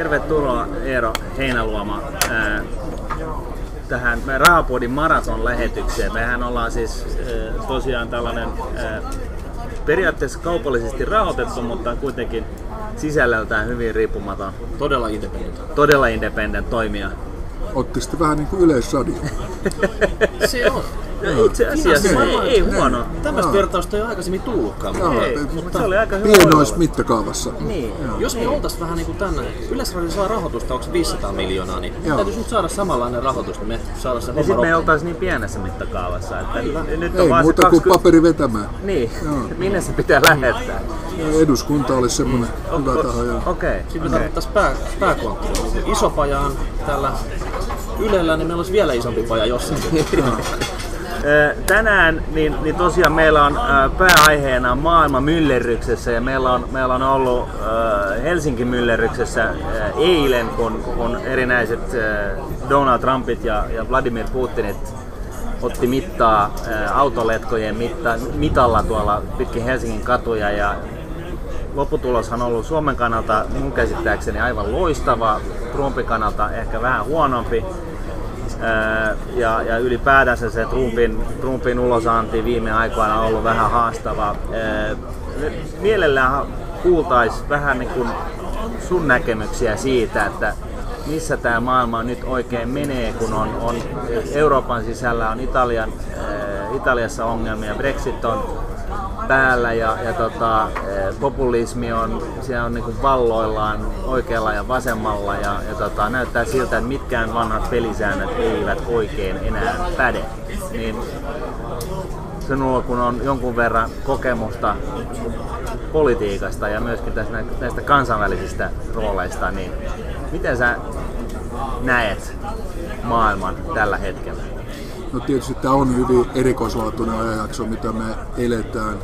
tervetuloa Eero Heinäluoma ää, tähän Rahapodin maraton lähetykseen. Mehän ollaan siis ää, tosiaan tällainen ää, periaatteessa kaupallisesti rahoitettu, mutta kuitenkin sisällöltään hyvin riippumaton, Todella independent. todella independent toimija. Otti sitten vähän niin kuin yleisradio. Se on. Ja itse asiassa Ihan ei, ei huono. Tämmöistä vertausta ei ole aikaisemmin tullutkaan. Mutta Ei, ei, mutta se oli aika hyvä Pienoissa mittakaavassa. Niin. jos me oltais vähän niin kuin tänne, Yleisradio saa rahoitusta, onko se 500 miljoonaa, niin Joo. täytyisi nyt saada samanlainen rahoitus, niin me saada se homma sitten me ei rokkaan. oltaisi niin pienessä mittakaavassa. Että nyt on Ei vaan se muuta kuin 20... paperi vetämään. Niin, minne se pitää lähettää? Eduskunta olisi semmoinen hyvä taho. Okei, Sitten me okei. tarvittaisiin pää, pääkonttori. Iso paja on täällä Ylellä, niin meillä olisi vielä isompi paja jossain. Tänään niin, niin tosiaan meillä on pääaiheena maailman myllerryksessä ja meillä on, meillä on ollut Helsinki myllerryksessä eilen, kun, kun erinäiset Donald Trumpit ja, ja Vladimir Putinit otti mittaa autoletkojen mitta, mitalla tuolla pitkin Helsingin katuja ja lopputuloshan on ollut Suomen kannalta mun käsittääkseni aivan loistava, Trumpin kannalta ehkä vähän huonompi. Ja, ja ylipäätänsä se Trumpin, Trumpin ulosanti viime aikoina on ollut vähän haastava. Ää, Mielellään kuultais vähän niin kuin sun näkemyksiä siitä, että missä tämä maailma nyt oikein menee, kun on, on Euroopan sisällä on Italian, Italiassa ongelmia, Brexit on päällä ja, ja tota, eh, populismi on, siellä on niinku valloillaan oikealla ja vasemmalla ja, ja tota, näyttää siltä, että mitkään vanhat pelisäännöt eivät oikein enää päde. Niin sinulla kun on jonkun verran kokemusta politiikasta ja myöskin tästä, nä- näistä kansainvälisistä rooleista, niin miten sä näet maailman tällä hetkellä? No tietysti tämä on hyvin erikoislaatuinen ajanjakso, mitä me eletään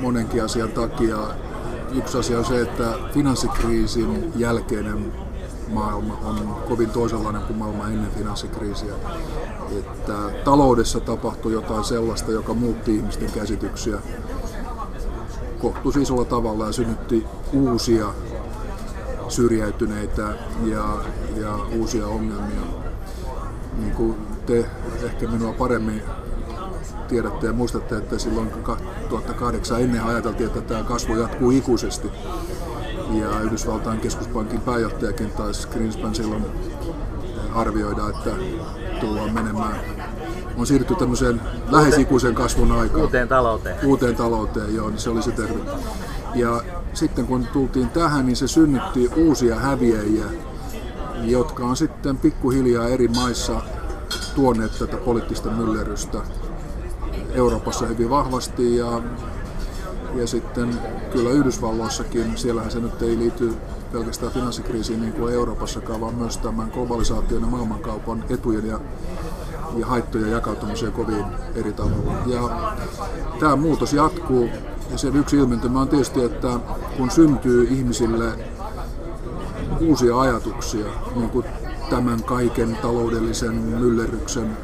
monenkin asian takia. Yksi asia on se, että finanssikriisin jälkeinen maailma on kovin toisenlainen kuin maailma ennen finanssikriisiä. Että taloudessa tapahtui jotain sellaista, joka muutti ihmisten käsityksiä kohtuus isolla tavalla ja synnytti uusia syrjäytyneitä ja, ja uusia ongelmia. Niin kuin te ehkä minua paremmin tiedätte ja muistatte, että silloin 2008 ennen ajateltiin, että tämä kasvu jatkuu ikuisesti. Ja Yhdysvaltain keskuspankin pääjohtajakin taisi Greenspan silloin arvioida, että tullaan menemään. On siirrytty tämmöiseen lähes ikuisen kasvun aikaan Uuteen talouteen. uuteen talouteen, joo, niin se oli se terve. Ja sitten kun tultiin tähän, niin se synnytti uusia häviäjiä, jotka on sitten pikkuhiljaa eri maissa tuoneet tätä poliittista myllerrystä Euroopassa hyvin vahvasti ja, ja sitten kyllä Yhdysvalloissakin, siellähän se nyt ei liity pelkästään finanssikriisiin niin kuin Euroopassakaan, vaan myös tämän globalisaation ja maailmankaupan etujen ja ja haittojen jakautumiseen kovin eri tavalla. Ja tämä muutos jatkuu ja sen yksi ilmentymä on tietysti, että kun syntyy ihmisille uusia ajatuksia, niin kuin tämän kaiken taloudellisen myllerryksen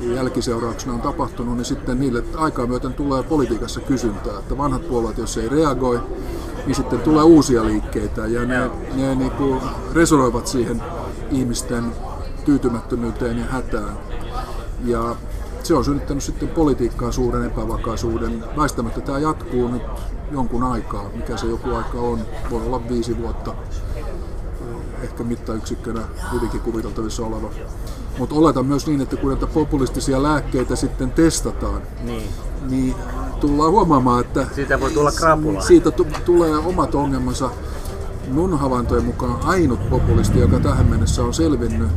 jälkiseurauksena on tapahtunut, niin sitten niille aikaa myöten tulee politiikassa kysyntää, että vanhat puolueet, jos ei reagoi, niin sitten tulee uusia liikkeitä ja ne, ne niin kuin resonoivat siihen ihmisten tyytymättömyyteen ja hätään. Ja se on synnyttänyt sitten politiikkaan suuren epävakaisuuden. Väistämättä tämä jatkuu nyt jonkun aikaa, mikä se joku aika on. Voi olla viisi vuotta, ehkä mittayksikkönä hyvinkin kuviteltavissa oleva. Mutta oletan myös niin, että kun näitä populistisia lääkkeitä sitten testataan, Niin. niin tullaan huomaamaan, että Siitä voi tulla krapula. siitä tu- tulee omat ongelmansa. Mun havaintojen mukaan ainut populisti, joka tähän mennessä on selvinnyt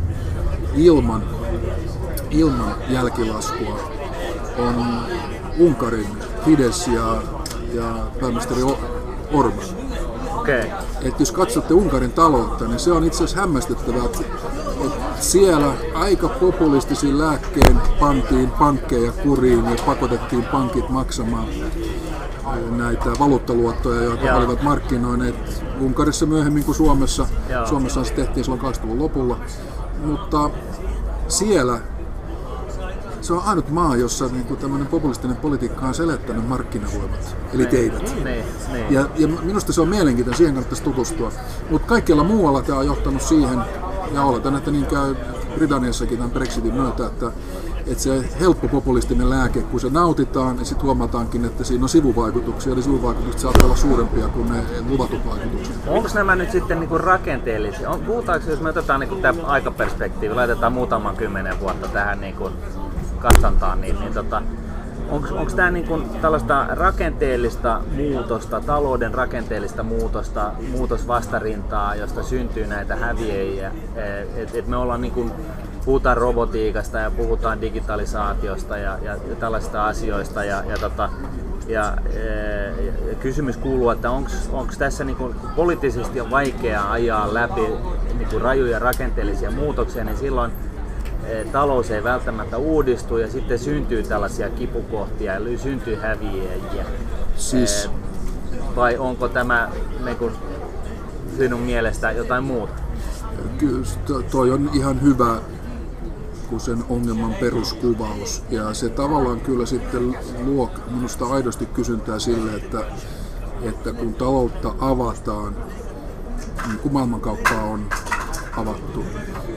ilman, ilman jälkilaskua, on Unkarin Fidesz ja, ja pääministeri Orban. Okay. Et jos katsotte Unkarin taloutta, niin se on itse asiassa hämmästyttävää, että että siellä aika populistisin lääkkeen pantiin pankkeja kuriin ja pakotettiin pankit maksamaan näitä valuuttaluottoja, joita Joo. olivat markkinoineet Unkarissa myöhemmin kuin Suomessa. Joo. Suomessa se tehtiin silloin 20-luvun lopulla. Mutta siellä se on ainut maa, jossa niin kuin tämmöinen populistinen politiikka on selättänyt markkinavoimat, eli teidät. Niin, niin. Ja, ja minusta se on mielenkiintoista, siihen kannattaisi tutustua. Mutta kaikkialla muualla tämä on johtanut siihen, ja oletan, että niin käy Britanniassakin tämän Brexitin myötä, että, että se helppo populistinen lääke, kun se nautitaan, niin sitten huomataankin, että siinä on sivuvaikutuksia, eli sivuvaikutukset saattavat olla suurempia kuin ne luvatut vaikutukset. Onko nämä nyt sitten niinku rakenteellisia? On, puhutaanko, jos me otetaan niinku tämä aikaperspektiivi, laitetaan muutaman kymmenen vuotta tähän niinku katsantaan, niin, niin tota, onko tämä niinku tällaista rakenteellista muutosta, talouden rakenteellista muutosta, muutosvastarintaa, josta syntyy näitä häviöjiä, että et me ollaan niinku, puhutaan robotiikasta ja puhutaan digitalisaatiosta ja, ja, ja tällaisista asioista ja, ja, tota, ja, ja kysymys kuuluu, että onko tässä niinku poliittisesti on vaikea ajaa läpi niinku rajuja rakenteellisia muutoksia, niin silloin talous ei välttämättä uudistu ja sitten syntyy tällaisia kipukohtia ja syntyy häviäjiä. Siis... Vai onko tämä niin kuin, sinun mielestä jotain muuta? Kyllä, toi on ihan hyvä kuin sen ongelman peruskuvaus. Ja se tavallaan kyllä sitten luo minusta aidosti kysyntää sille, että, että kun taloutta avataan, niin kuin maailmankauppa on avattu,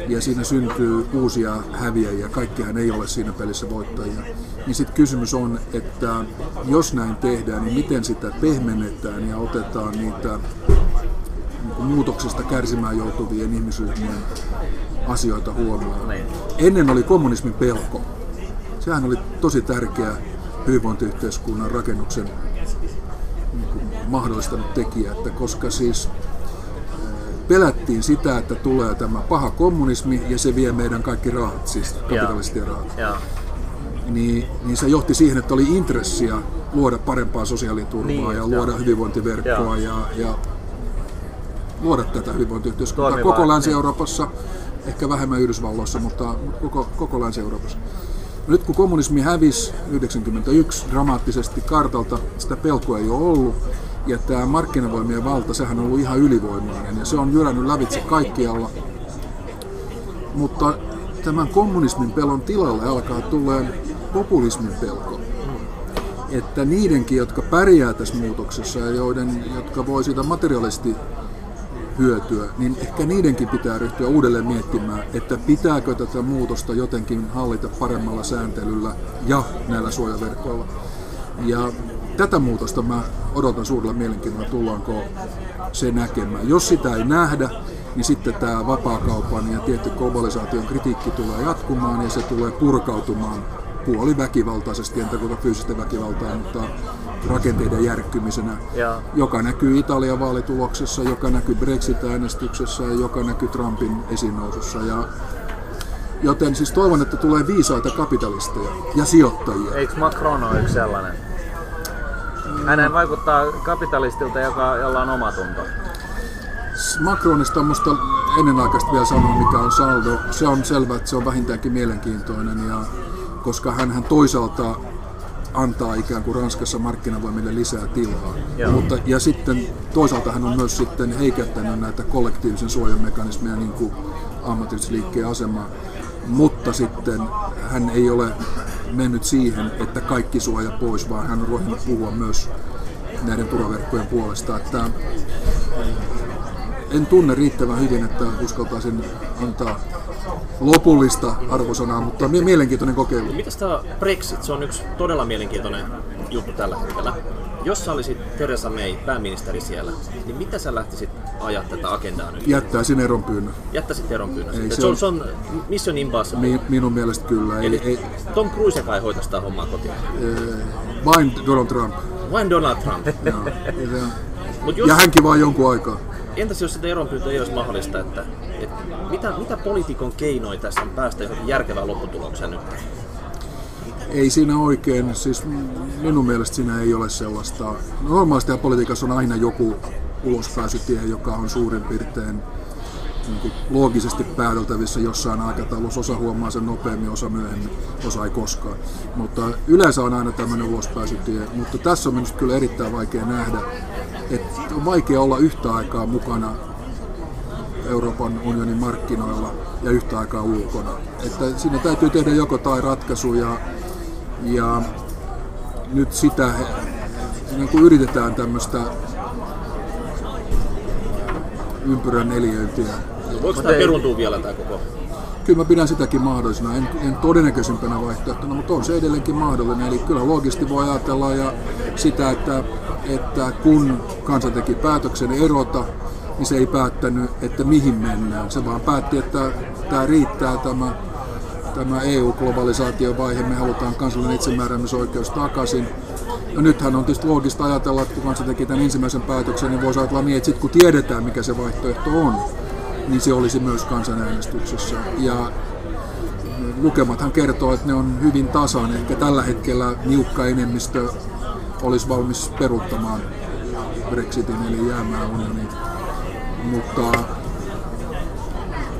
ja siinä syntyy uusia häviäjiä, kaikkihan ei ole siinä pelissä voittajia, niin sitten kysymys on, että jos näin tehdään, niin miten sitä pehmennetään ja otetaan niitä niin muutoksesta kärsimään joutuvien ihmisryhmien asioita huomioon. Niin. Ennen oli kommunismin pelko. Sehän oli tosi tärkeä hyvinvointiyhteiskunnan rakennuksen niin kuin mahdollistanut tekijä, että koska siis pelättiin sitä, että tulee tämä paha kommunismi ja se vie meidän kaikki rahat, siis kapitalistien rahat. Ja. Niin, niin se johti siihen, että oli intressiä luoda parempaa sosiaaliturvaa Niin, ja luoda joo. hyvinvointiverkkoa ja, ja luoda tätä hyvinvointiyhteiskuntaa koko Länsi-Euroopassa, ehkä vähemmän Yhdysvalloissa, mutta koko, koko Länsi-Euroopassa. Nyt kun kommunismi hävisi 91 dramaattisesti kartalta, sitä pelkoa ei ole ollut, ja tämä markkinavoimien valta, sehän on ollut ihan ylivoimainen, ja se on jyrännyt lävitse kaikkialla. Mutta tämän kommunismin pelon tilalle alkaa tulee populismin pelko. Että niidenkin, jotka pärjää tässä muutoksessa ja joiden, jotka voi siitä materiaalisesti hyötyä, niin ehkä niidenkin pitää ryhtyä uudelleen miettimään, että pitääkö tätä muutosta jotenkin hallita paremmalla sääntelyllä ja näillä suojaverkoilla. Ja tätä muutosta mä odotan suurella mielenkiinnolla, tullaanko se näkemään. Jos sitä ei nähdä, niin sitten tämä vapaakaupan ja tietty globalisaation kritiikki tulee jatkumaan ja se tulee purkautumaan puoliväkivaltaisesti, en tarkoita fyysistä väkivaltaa, mutta rakenteiden järkkymisenä, Ja. joka näkyy Italian vaalituloksessa, joka näkyy Brexit-äänestyksessä ja joka näkyy Trumpin esinnousussa. Ja, joten siis toivon, että tulee viisaita kapitalisteja ja sijoittajia. Eikö Macron ole yksi sellainen? Hänen vaikuttaa kapitalistilta, joka, jolla on omatunto. Macronista on musta ennenaikaista vielä sanoa, mikä on saldo. Se on selvää, että se on vähintäänkin mielenkiintoinen, ja, koska hän toisaalta antaa ikään kuin Ranskassa markkinavoimille lisää tilaa. Joo. Mutta, ja sitten toisaalta hän on myös sitten heikentänyt näitä kollektiivisen suojan mekanismeja, niin kuin ammattiyhdistysliikkeen asemaa. Mutta sitten hän ei ole mennyt siihen, että kaikki suoja pois, vaan hän on rohjennut puhua myös näiden turvaverkkojen puolesta. Että en tunne riittävän hyvin, että uskaltaisin antaa lopullista arvosanaa, mutta mie- mielenkiintoinen kokeilu. Mitäs tämä Brexit? Se on yksi todella mielenkiintoinen juttu tällä hetkellä. Jos sä olisit Theresa May, pääministeri siellä, niin mitä sä lähtisit ajaa tätä agendaa nyt? Jättäisin eron pyynnön. Jättäisit eron pyynnön. Ei, se Se, on, se on mission impossible. Mi- minun mielestä kyllä. Eli ei, Tom Cruise kai hoitaisi sitä hommaa kotiin. vain Donald Trump. Vain Donald Trump. Joo. Ja, Mut jos, ja hänkin vaan jonkun aikaa. entäs jos sitä eronpyyntö ei olisi mahdollista, että, että mitä, mitä poliitikon keinoja tässä on päästä johonkin järkevään lopputulokseen nyt? Ei siinä oikein, siis minun mielestä siinä ei ole sellaista. Normaalisti politiikassa on aina joku ulospääsytie, joka on suurin piirtein niin kuin loogisesti pääteltävissä jossain aikataulussa. Osa huomaa sen nopeammin, osa myöhemmin, osa ei koskaan. Mutta yleensä on aina tämmöinen ulospääsytie. Mutta tässä on minusta kyllä erittäin vaikea nähdä, että on vaikea olla yhtä aikaa mukana Euroopan unionin markkinoilla ja yhtä aikaa ulkona. Että siinä täytyy tehdä joko tai ratkaisu ja, ja nyt sitä niin kuin yritetään tämmöistä ympyrän neliöintiä. Voiko tämä peruntua vielä tämä koko Kyllä mä pidän sitäkin mahdollisena, en, en todennäköisimpänä vaihtoehtona, mutta on se edelleenkin mahdollinen. Eli kyllä loogisesti voi ajatella ja sitä, että, että kun kansa teki päätöksen erota, niin se ei päättänyt, että mihin mennään. Se vaan päätti, että tämä riittää tämä, tämä EU-globalisaation vaihe, me halutaan kansallinen itsemääräämisoikeus takaisin. No nythän on tietysti loogista ajatella, että kun kansa teki tämän ensimmäisen päätöksen, niin voisi ajatella niin, että sitten kun tiedetään, mikä se vaihtoehto on, niin se olisi myös kansanäänestyksessä. Ja lukemathan kertoo, että ne on hyvin tasan. Ehkä tällä hetkellä niukka enemmistö olisi valmis peruuttamaan Brexitin eli jäämään unioniin. Mutta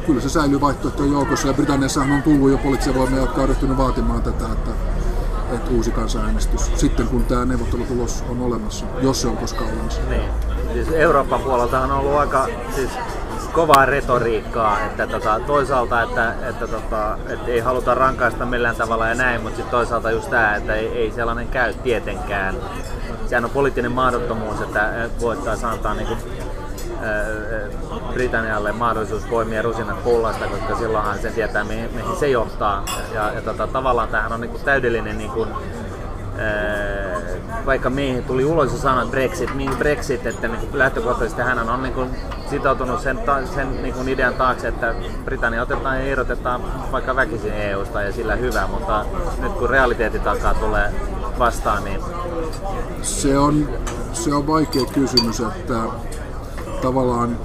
kyllä se säilyy vaihtoehtojen joukossa ja Britanniassahan on tullut jo poliittisia voimia, jotka on ryhtynyt vaatimaan tätä, että, että uusi kansanäänestys sitten kun tämä neuvottelutulos on olemassa, jos se on koskaan olemassa. Niin. Siis Euroopan puolelta on ollut aika siis kovaa retoriikkaa, että tota, toisaalta, että, että, tota, että ei haluta rankaista millään tavalla ja näin, mutta sitten toisaalta just tämä, että ei, ei sellainen käy tietenkään. Sehän on poliittinen mahdottomuus, että voittaisiin antaa niin Britannialle mahdollisuus poimia rusinat pullasta, koska silloinhan se tietää, mihin, mihin se johtaa. Ja, ja tota, tavallaan tämähän on niin kuin täydellinen niin kuin, vaikka mihin tuli ulos ja sanoi Brexit, mihin Brexit, että niin lähtökohtaisesti hän on niin kuin sitoutunut sen, sen niin kuin idean taakse, että Britannia otetaan ja irrotetaan vaikka väkisin EUsta ja sillä hyvä, mutta nyt kun realiteetti takaa tulee vastaan, niin... Se on, se on vaikea kysymys, että tavallaan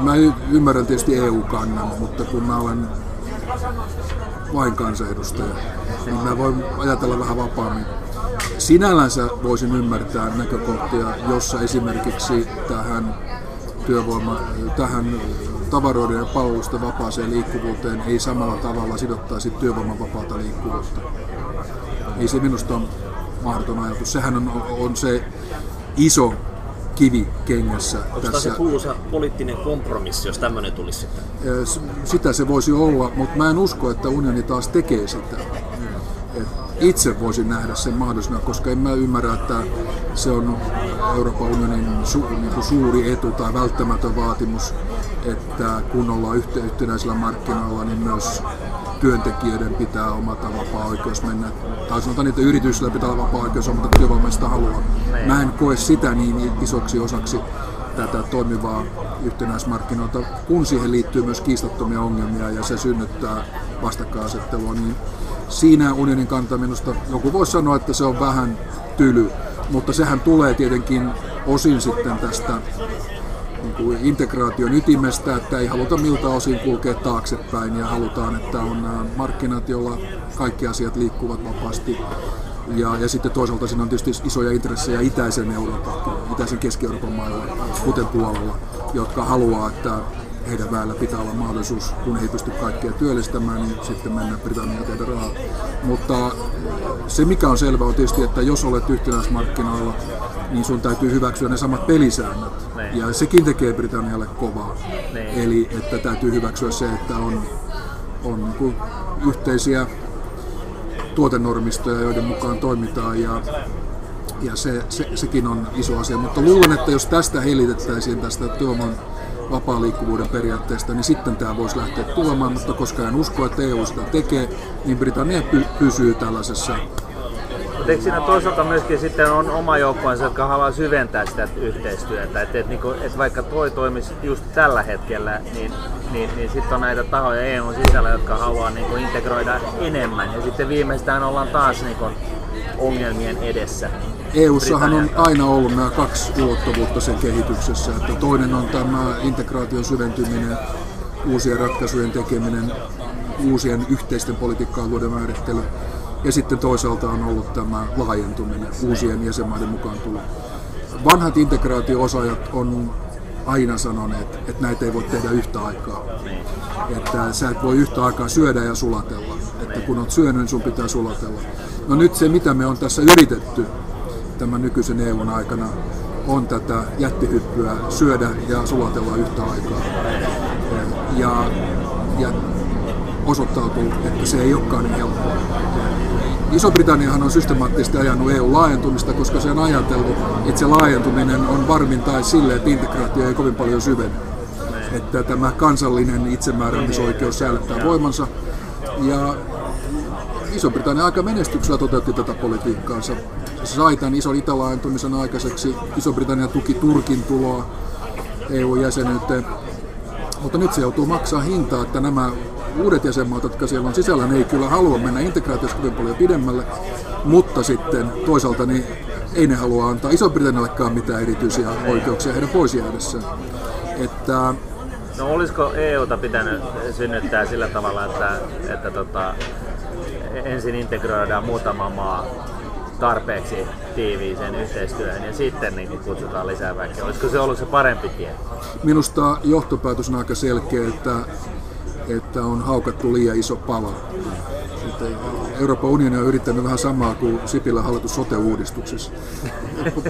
mä ymmärrän tietysti EU-kannan, mutta kun mä olen vain kansanedustaja, niin mä voin ajatella vähän vapaammin. Sinällänsä voisin ymmärtää näkökohtia, jossa esimerkiksi tähän työvoima, tähän tavaroiden ja palvelusten vapaaseen liikkuvuuteen ei samalla tavalla sidottaisi työvoiman vapaata liikkuvuutta. Ei se minusta ole mahdoton ajatus. Sehän on, on se iso kivi kengässä. Onko tässä se kuuluisa poliittinen kompromissi, jos tämmöinen tulisi sitten? Sitä se voisi olla, mutta mä en usko, että unioni taas tekee sitä. Et itse voisin nähdä sen mahdollisena, koska en mä ymmärrä, että se on Euroopan unionin su, niin kuin suuri etu tai välttämätön vaatimus, että kun ollaan yhtenäisillä markkinoilla, niin myös työntekijöiden pitää omata vapaa-oikeus mennä, tai sanotaan että yrityksillä pitää olla vapaa-oikeus omata työvoimasta haluaa. Niin. Mä en koe sitä niin isoksi osaksi tätä toimivaa yhtenäismarkkinoita, kun siihen liittyy myös kiistattomia ongelmia ja se synnyttää vastakkainasettelua, niin siinä unionin kanta minusta, joku voisi sanoa, että se on vähän tyly, mutta sehän tulee tietenkin osin sitten tästä niin kuin integraation ytimestä, että ei haluta miltä osin kulkea taaksepäin ja halutaan, että on markkinat, joilla kaikki asiat liikkuvat vapaasti. Ja, ja sitten toisaalta siinä on tietysti isoja intressejä itäisen Euroopan, itäisen Keski-Euroopan mailla, kuten Puolalla, jotka haluaa, että heidän väellä pitää olla mahdollisuus, kun he ei pysty kaikkia työllistämään, niin sitten mennä Britanniaan tehdä rahaa. Mutta se mikä on selvä on tietysti, että jos olet yhtenäismarkkinoilla, niin sun täytyy hyväksyä ne samat pelisäännöt. Niin. Ja sekin tekee Britannialle kovaa. Niin. Eli että täytyy hyväksyä se, että on, on niin kuin yhteisiä tuotenormistoja, joiden mukaan toimitaan ja, ja se, se, sekin on iso asia. Mutta luulen, että jos tästä helitettäisiin tästä työvoiman vapaa liikkuvuuden periaatteesta, niin sitten tämä voisi lähteä tulemaan, mutta koska en usko, että EU sitä tekee, niin Britannia py- pysyy tällaisessa mutta eikö siinä toisaalta myöskin sitten on oma joukkueensa, jotka haluaa syventää sitä yhteistyötä? Että et, niinku, et vaikka toi toimisi just tällä hetkellä, niin, niin, niin sitten on näitä tahoja EUn sisällä, jotka haluaa niinku integroida enemmän. Ja sitten viimeistään ollaan taas niinku ongelmien edessä. EU-ssahan on aina ollut nämä kaksi ulottuvuutta sen kehityksessä. Että toinen on tämä integraation syventyminen, uusien ratkaisujen tekeminen, uusien yhteisten politiikka-alueiden määrittely ja sitten toisaalta on ollut tämä laajentuminen, uusien jäsenmaiden mukaan tulo. Vanhat integraatio-osaajat on aina sanoneet, että näitä ei voi tehdä yhtä aikaa. Että sä et voi yhtä aikaa syödä ja sulatella. Että kun oot syönyt, niin sun pitää sulatella. No nyt se, mitä me on tässä yritetty tämän nykyisen EUn aikana, on tätä jättihyppyä syödä ja sulatella yhtä aikaa. Ja ja osoittautuu, että se ei olekaan niin helppoa. Iso-Britanniahan on systemaattisesti ajanut EU-laajentumista, koska se on ajatellut, että se laajentuminen on varmin tai sille, että integraatio ei kovin paljon syvene. Että tämä kansallinen itsemääräämisoikeus säilyttää voimansa. Ja Iso-Britannia aika menestyksellä toteutti tätä politiikkaansa. Sai tämän ison itälaajentumisen aikaiseksi. Iso-Britannia tuki Turkin tuloa EU-jäsenyyteen. Mutta nyt se joutuu maksaa hintaa, että nämä uudet jäsenmaat, jotka siellä on sisällä, ne ei kyllä halua mennä integraatiossa kovin paljon pidemmälle, mutta sitten toisaalta niin ei ne halua antaa Iso-Britanniallekaan mitään erityisiä oikeuksia heidän pois jäädessään. Että No olisiko EUta pitänyt synnyttää sillä tavalla, että, että tota, ensin integroidaan muutama maa tarpeeksi tiiviiseen yhteistyöhön ja sitten niin kuin kutsutaan lisää väkeä. Olisiko se ollut se parempi tie? Minusta johtopäätös on aika selkeä, että, että on haukattu liian iso pala. Että Euroopan unioni on yrittänyt vähän samaa kuin Sipilän hallitus sote-uudistuksessa.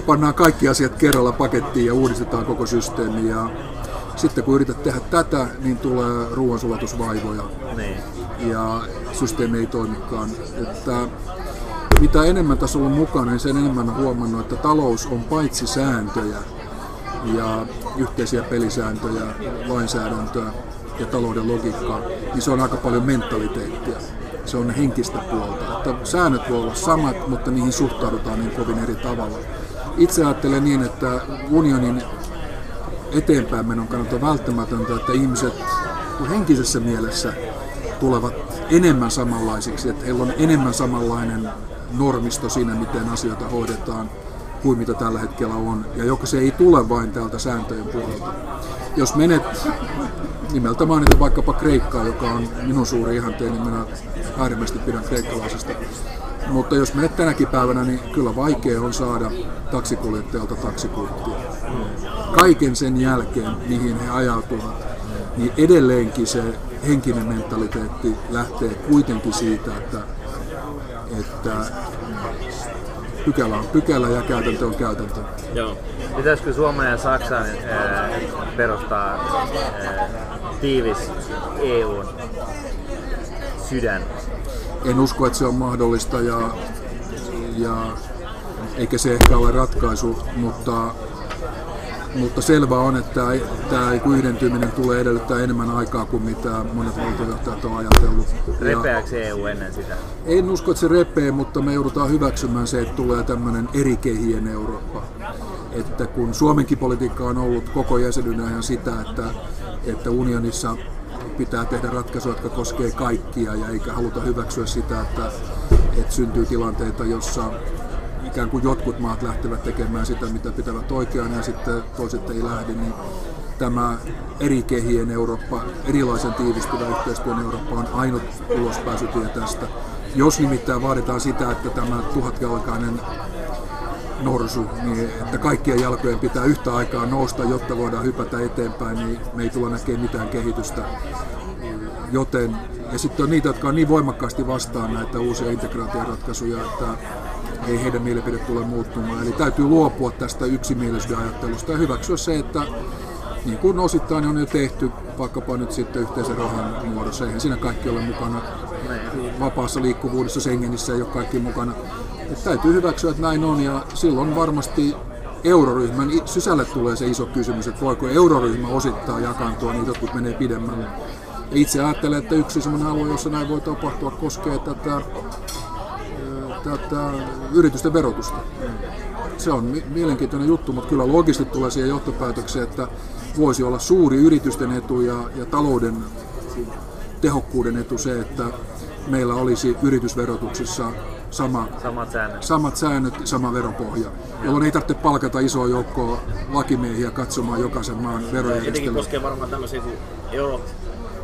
Pannaan kaikki asiat kerralla pakettiin ja uudistetaan koko systeemi. Ja sitten kun yrität tehdä tätä, niin tulee ruoansulatusvaivoja Niin. ja systeemi ei toimikaan. Että mitä enemmän tässä on mukana, niin sen enemmän on huomannut, että talous on paitsi sääntöjä ja yhteisiä pelisääntöjä, lainsäädäntöä ja talouden logiikkaa, niin se on aika paljon mentaliteettia. Se on henkistä puolta. Että säännöt voi olla samat, mutta niihin suhtaudutaan niin kovin eri tavalla. Itse ajattelen niin, että unionin eteenpäin menon kannalta välttämätöntä, että ihmiset henkisessä mielessä tulevat enemmän samanlaisiksi, että heillä on enemmän samanlainen normisto siinä, miten asioita hoidetaan kuin mitä tällä hetkellä on, ja joka se ei tule vain täältä sääntöjen puolelta. Jos menet nimeltä mainita vaikkapa Kreikkaa, joka on minun suuri ihanteeni, niin minä äärimmäisesti pidän kreikkalaisesta. Mutta jos menet tänäkin päivänä, niin kyllä vaikea on saada taksikuljettajalta taksikuljettia. Kaiken sen jälkeen, mihin he ajautuvat, niin edelleenkin se henkinen mentaliteetti lähtee kuitenkin siitä, että, että pykälä on pykälä ja käytäntö on käytäntö. Joo. Pitäisikö Suomen ja Saksan ää, perustaa ää, tiivis EUn sydän? En usko, että se on mahdollista ja, ja eikä se ehkä ole ratkaisu, mutta, mutta selvä on, että tämä yhdentyminen tulee edellyttää enemmän aikaa kuin mitä monet valtiojohtajat on ajatellut. Ja Repeääkö EU ennen sitä? en usko, että se repee, mutta me joudutaan hyväksymään se, että tulee tämmöinen eri kehien Eurooppa. Että kun Suomenkin politiikka on ollut koko jäsenyyden ajan sitä, että, että unionissa pitää tehdä ratkaisuja, jotka koskee kaikkia ja eikä haluta hyväksyä sitä, että, että syntyy tilanteita, jossa ikään kuin jotkut maat lähtevät tekemään sitä, mitä pitävät oikeana ja sitten toiset ei lähde, niin tämä eri kehien Eurooppa, erilaisen tiivistyvän yhteistyön Eurooppa on ainut ulospääsytie tästä. Jos nimittäin vaaditaan sitä, että tämä tuhatjalkainen norsu, niin että kaikkien jalkojen pitää yhtä aikaa nousta, jotta voidaan hypätä eteenpäin, niin me ei tulla näkemään mitään kehitystä. Joten, ja sitten on niitä, jotka on niin voimakkaasti vastaan näitä uusia integraatioratkaisuja, että ei heidän mielipide tule muuttumaan. Eli täytyy luopua tästä yksimielisyyden ajattelusta ja hyväksyä se, että niin kuin osittain on jo tehty, vaikkapa nyt sitten yhteisen rahan muodossa, eihän siinä kaikki ole mukana. Vapaassa liikkuvuudessa Schengenissä ei ole kaikki mukana. Et täytyy hyväksyä, että näin on ja silloin varmasti euroryhmän sisälle tulee se iso kysymys, että voiko euroryhmä osittain jakaantua, niin jotkut menee pidemmälle. Ja itse ajattelen, että yksi sellainen alue, jossa näin voi tapahtua, koskee tätä, tätä yritysten verotusta. Se on mi- mielenkiintoinen juttu, mutta kyllä loogisesti tulee siihen johtopäätökseen, että voisi olla suuri yritysten etu ja, ja talouden tehokkuuden etu se, että meillä olisi yritysverotuksessa sama Samat säännöt. samat säännöt, sama veropohja, jolloin ei tarvitse palkata isoa joukkoa lakimiehiä katsomaan jokaisen maan verojärjestelmää. koskee varmaan tämmöisiä Euro,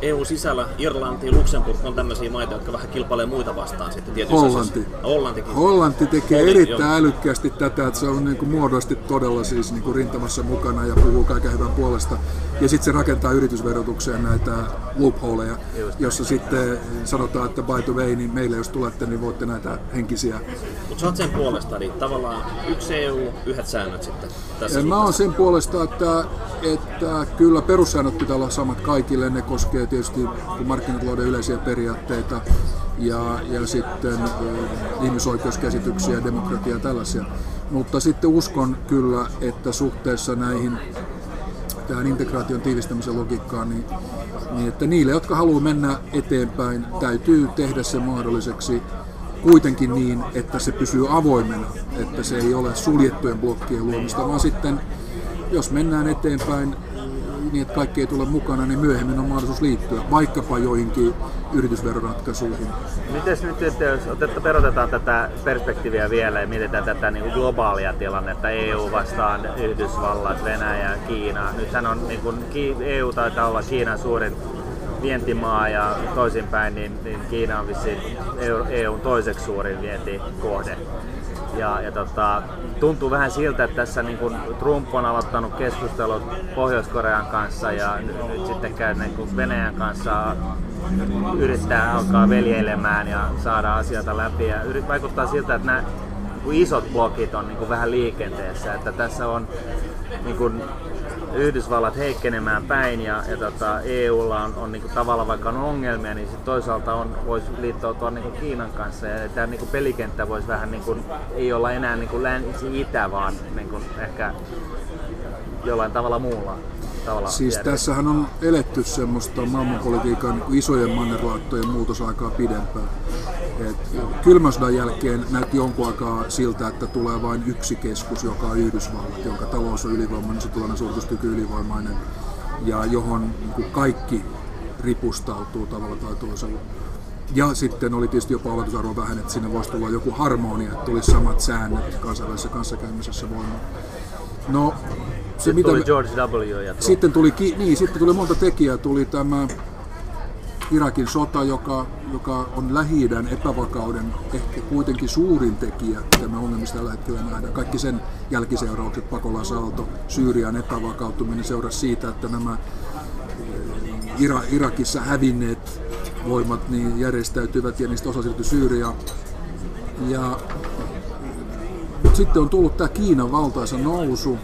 EU sisällä Irlanti, Luxemburg on tämmöisiä maita, jotka vähän kilpailee muita vastaan sitten tietyissä Hollanti. asioissa. Hollantikin. Hollanti tekee Hollanti, erittäin joo. älykkäästi tätä, että se on niin kuin muodollisesti todella siis niin kuin rintamassa mukana ja puhuu kaiken hyvän puolesta. Ja sitten se rakentaa yritysverotukseen näitä loopholeja, jossa sitten sanotaan, että by the way, niin meille jos tulette, niin voitte näitä henkisiä Mutta sä oot sen puolesta, eli tavallaan yksi EU, yhdet säännöt sitten tässä Mä oon sen puolesta, että, että kyllä perussäännöt pitää olla samat kaikille. Ne koskee ja tietysti markkinatalouden yleisiä periaatteita ja, ja sitten ihmisoikeuskäsityksiä, demokratiaa ja tällaisia. Mutta sitten uskon kyllä, että suhteessa näihin tähän integraation tiivistämisen logiikkaan, niin, niin että niille, jotka haluaa mennä eteenpäin, täytyy tehdä se mahdolliseksi kuitenkin niin, että se pysyy avoimena, että se ei ole suljettujen blokkien luomista, vaan sitten jos mennään eteenpäin niin, että kaikki ei tule mukana, niin myöhemmin on mahdollisuus liittyä vaikkapa joihinkin yritysveroratkaisuihin. Miten nyt, että jos otetta, perotetaan tätä perspektiiviä vielä ja mietitään tätä niin kuin globaalia tilannetta, EU vastaan Yhdysvallat, Venäjä, Kiina. Nythän on, niin kuin, EU taitaa olla Kiinan suurin vientimaa ja toisinpäin, niin, niin Kiina on vissiin EUn toiseksi suurin vientikohde. Ja, ja tota, tuntuu vähän siltä, että tässä niin kun Trump on aloittanut keskustelut Pohjois-Korean kanssa ja nyt, nyt sitten käy niin kun Venäjän kanssa yrittää alkaa veljeilemään ja saada asioita läpi. Ja yrit, vaikuttaa siltä, että nämä niin isot blokit on niin vähän liikenteessä, että tässä on niin kun, Yhdysvallat heikkenemään päin ja, ja tota, EUlla on, on niinku tavallaan vaikka on ongelmia, niin sit toisaalta on, voisi liittoutua niinku Kiinan kanssa ja tämä niinku pelikenttä voisi vähän niinku, ei olla enää niinku länsi-itä, vaan niinku ehkä jollain tavalla muulla. Tavalla siis järjestelmä. tässähän on eletty semmoista maailmanpolitiikan isojen mannerlaattojen muutosaikaa pidempään. Et kylmäsodan jälkeen näytti jonkun aikaa siltä, että tulee vain yksi keskus, joka on Yhdysvallat, jonka talous on ylivoimainen, sotilainen suorituskyky ylivoimainen, ja johon niin kaikki ripustautuu tavalla tai toisella. Ja sitten oli tietysti jopa oletusarvo vähän, että sinne voisi tulla joku harmonia, että tulisi samat säännöt kansainvälisessä kanssakäymisessä voimaan. No, se, sitten mitä tuli me... George W. Ja sitten tuli, niin, sitten tuli monta tekijää. Tuli tämä Irakin sota, joka, joka on lähi epävakauden ehkä kuitenkin suurin tekijä, mitä me ongelmista tällä hetkellä nähdään. Kaikki sen jälkiseuraukset, pakolaisalto, Syyrian epävakautuminen seurasi siitä, että nämä eh, Ira, Irakissa hävinneet voimat niin järjestäytyvät ja niistä osa siirtyi Syyriaan. Ja sitten on tullut tämä Kiinan valtaisa nousu,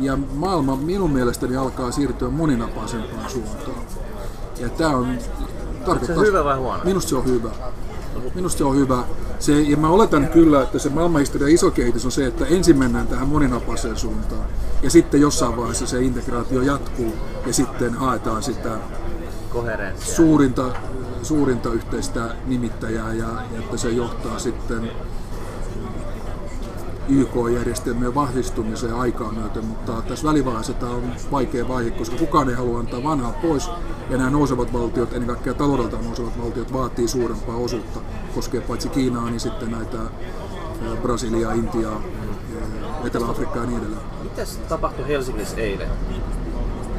ja maailma minun mielestäni alkaa siirtyä moninapaisempaan suuntaan. Ja tämä on... Tarkoittaa, se hyvä vai huono? Minusta se on hyvä. Minusta se on hyvä. Se, ja mä oletan kyllä, että se maailmanhistorian iso kehitys on se, että ensin mennään tähän moninapaiseen suuntaan. Ja sitten jossain vaiheessa se integraatio jatkuu ja sitten haetaan sitä suurinta, suurinta yhteistä nimittäjää ja, ja että se johtaa sitten YK-järjestelmien vahvistumiseen aikaa myöten, mutta tässä välivaiheessa tämä on vaikea vaihe, koska kukaan ei halua antaa vanhaa pois, ja nämä nousevat valtiot, ennen kaikkea taloudeltaan nousevat valtiot, vaatii suurempaa osuutta, koskee paitsi Kiinaa, niin sitten näitä Brasiliaa, Intiaa, Etelä-Afrikkaa ja niin edelleen. Mitäs tapahtui Helsingissä eilen?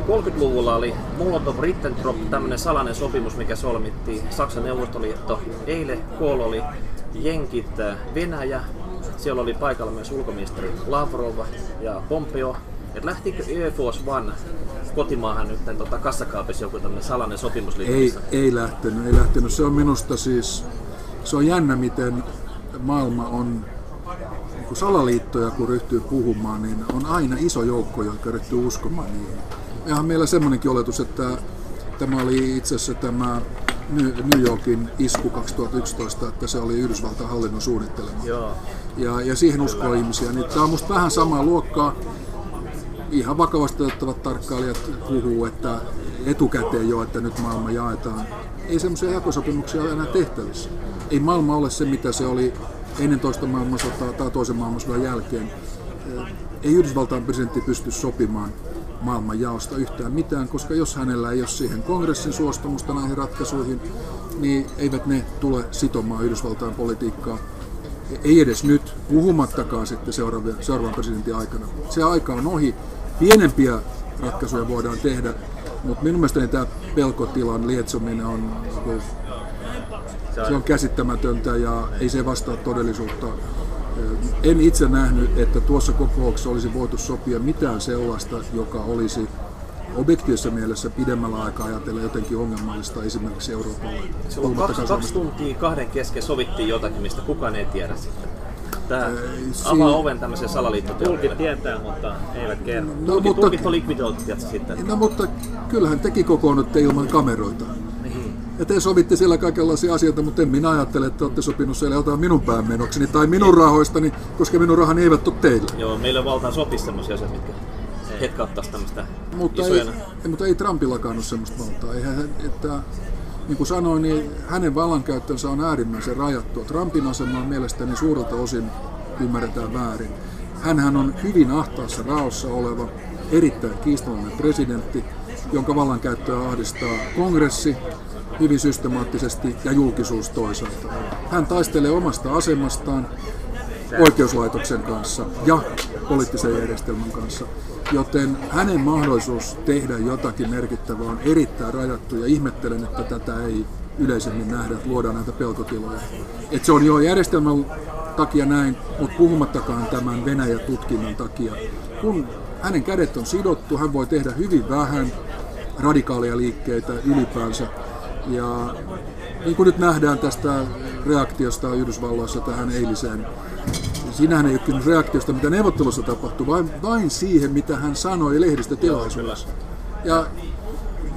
30-luvulla oli Molotov-Ribbentrop, tämmöinen salainen sopimus, mikä solmittiin. Saksan Neuvostoliitto, eilen Kool oli Jenkit, Venäjä, siellä oli paikalla myös ulkoministeri Lavrov ja Pompeo. Et lähtikö Air Force One kotimaahan nyt tota, kassakaapissa joku tämmöinen salainen sopimus ei, ei lähtenyt, ei lähtenyt. Se on minusta siis, se on jännä miten maailma on kun salaliittoja kun ryhtyy puhumaan, niin on aina iso joukko, jotka ryhtyy uskomaan niihin. Ja meillä semmoinenkin oletus, että tämä oli itse asiassa tämä New Yorkin isku 2011, että se oli Yhdysvaltain hallinnon suunnittelema. Joo. Ja, ja siihen uskoo ihmisiä. Niin tämä on musta vähän samaa luokkaa. Ihan vakavasti otettavat tarkkailijat puhuu, että etukäteen jo, että nyt maailma jaetaan. Ei semmoisia jakosopimuksia ole enää tehtävissä. Ei maailma ole se, mitä se oli ennen toista maailmansotaa tai toisen maailmansodan jälkeen. Ei Yhdysvaltain presidentti pysty sopimaan maailman jaosta yhtään mitään, koska jos hänellä ei ole siihen kongressin suostumusta näihin ratkaisuihin, niin eivät ne tule sitomaan Yhdysvaltain politiikkaa. Ei edes nyt, puhumattakaan sitten seuraavan, seuraavan presidentin aikana. Se aika on ohi. Pienempiä ratkaisuja voidaan tehdä, mutta minun mielestäni tämä pelkotilan lietsominen on, se on käsittämätöntä ja ei se vastaa todellisuutta en itse nähnyt, että tuossa kokouksessa olisi voitu sopia mitään sellaista, joka olisi objektiivisessa mielessä pidemmällä aikaa ajatella jotenkin ongelmallista esimerkiksi Euroopalle. Silloin kaksi, kaksi tuntia kahden kesken sovittiin jotakin, mistä kukaan ei tiedä sitten. Tämä avaa oven tämmöiseen salaliittoteoriaan. Tulkit tietää, mutta eivät kerro. No, Tulkit, mutta, tulkit on likvidoitu, sitten? no, mutta kyllähän tekin kokoonnutte ilman kameroita. Ja te sovitte siellä kaikenlaisia asioita, mutta en minä ajattele, että olette sopinut siellä jotain minun päämenokseni tai minun rahoistani, koska minun rahani eivät ole teillä. Joo, meillä valtaan sopisi semmoisia asioita, mitkä hetkauttaisi tämmöistä Mutta ei, ei, mutta ei Trumpillakaan ole semmoista valtaa. Eihän, hän- että, niin kuin sanoin, niin hänen vallankäyttönsä on äärimmäisen rajattua. Trumpin asema on mielestäni suurelta osin ymmärretään väärin. Hänhän on hyvin ahtaassa raossa oleva, erittäin kiistallinen presidentti, jonka vallankäyttöä ahdistaa kongressi hyvin systemaattisesti ja julkisuus toisaalta. Hän taistelee omasta asemastaan oikeuslaitoksen kanssa ja poliittisen järjestelmän kanssa. Joten hänen mahdollisuus tehdä jotakin merkittävää on erittäin rajattu ja ihmettelen, että tätä ei yleisemmin nähdä, että luodaan näitä pelkotiloja. Et se on jo järjestelmän takia näin, mutta puhumattakaan tämän Venäjä-tutkinnan takia. Kun hänen kädet on sidottu, hän voi tehdä hyvin vähän radikaalia liikkeitä ylipäänsä. Ja niin kuin nyt nähdään tästä reaktiosta Yhdysvalloissa tähän eiliseen, siinähän ei ole kysymys reaktiosta, mitä neuvottelussa tapahtui, vain, vain siihen, mitä hän sanoi lehdistötilaisuudessa. Ja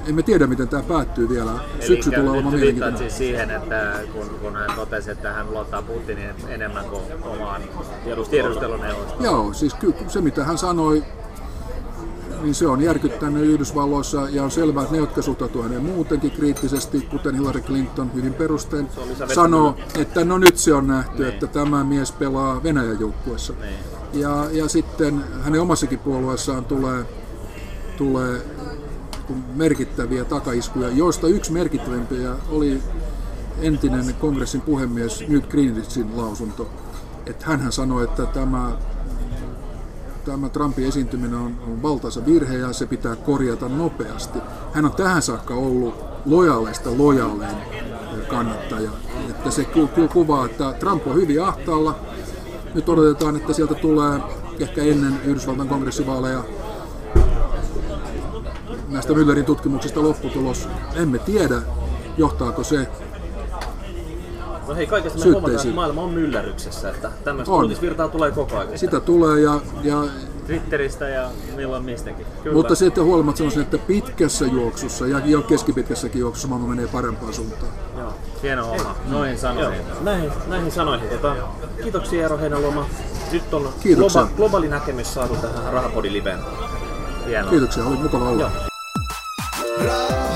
emme tiedä, miten tämä päättyy vielä. Syksy tulee olemaan mielenkiintoinen. siis siihen, että kun, kun hän totesi, että hän luottaa Putinin enemmän kuin omaan tiedusteluneuvostoon. Joo, siis ky- se mitä hän sanoi, niin se on järkyttänyt Yhdysvalloissa ja on selvää, että ne, jotka suhtautuvat häneen muutenkin kriittisesti, kuten Hillary Clinton hyvin perustein, sanoo, että no nyt se on nähty, että tämä mies pelaa Venäjän joukkueessa. Niin. Ja, ja sitten hänen omassakin puolueessaan tulee, tulee merkittäviä takaiskuja, joista yksi merkittävimpiä oli entinen kongressin puhemies Newt Gingrichin lausunto. Että hänhän sanoi, että tämä, tämä Trumpin esiintyminen on, on valtaisa virhe ja se pitää korjata nopeasti. Hän on tähän saakka ollut lojaaleista lojaalein kannattaja. Että se ku- ku- kuvaa, että Trump on hyvin ahtaalla. Nyt odotetaan, että sieltä tulee ehkä ennen Yhdysvaltain kongressivaaleja näistä Müllerin tutkimuksista lopputulos. Emme tiedä, johtaako se. No hei, kaikesta me huomataan, että maailma on myllerryksessä, että tämmöistä uutisvirtaa tulee koko ajan. Sitä tulee ja, ja Twitteristä ja milloin mistäkin. Kyllä. mutta sitten huolimatta sanoisin, että pitkässä juoksussa ja jo keskipitkässäkin juoksussa maailma menee parempaan suuntaan. Joo. Hieno homma. Noin Joo, sanoin. näihin, näihin sanoihin. Tota, kiitoksia Eero Heinäluoma. Nyt on Kiitoksia. globa, globaali näkemys saatu tähän Rahapodi Liveen. Hienoa. Kiitoksia, oli mukava olla. Joo.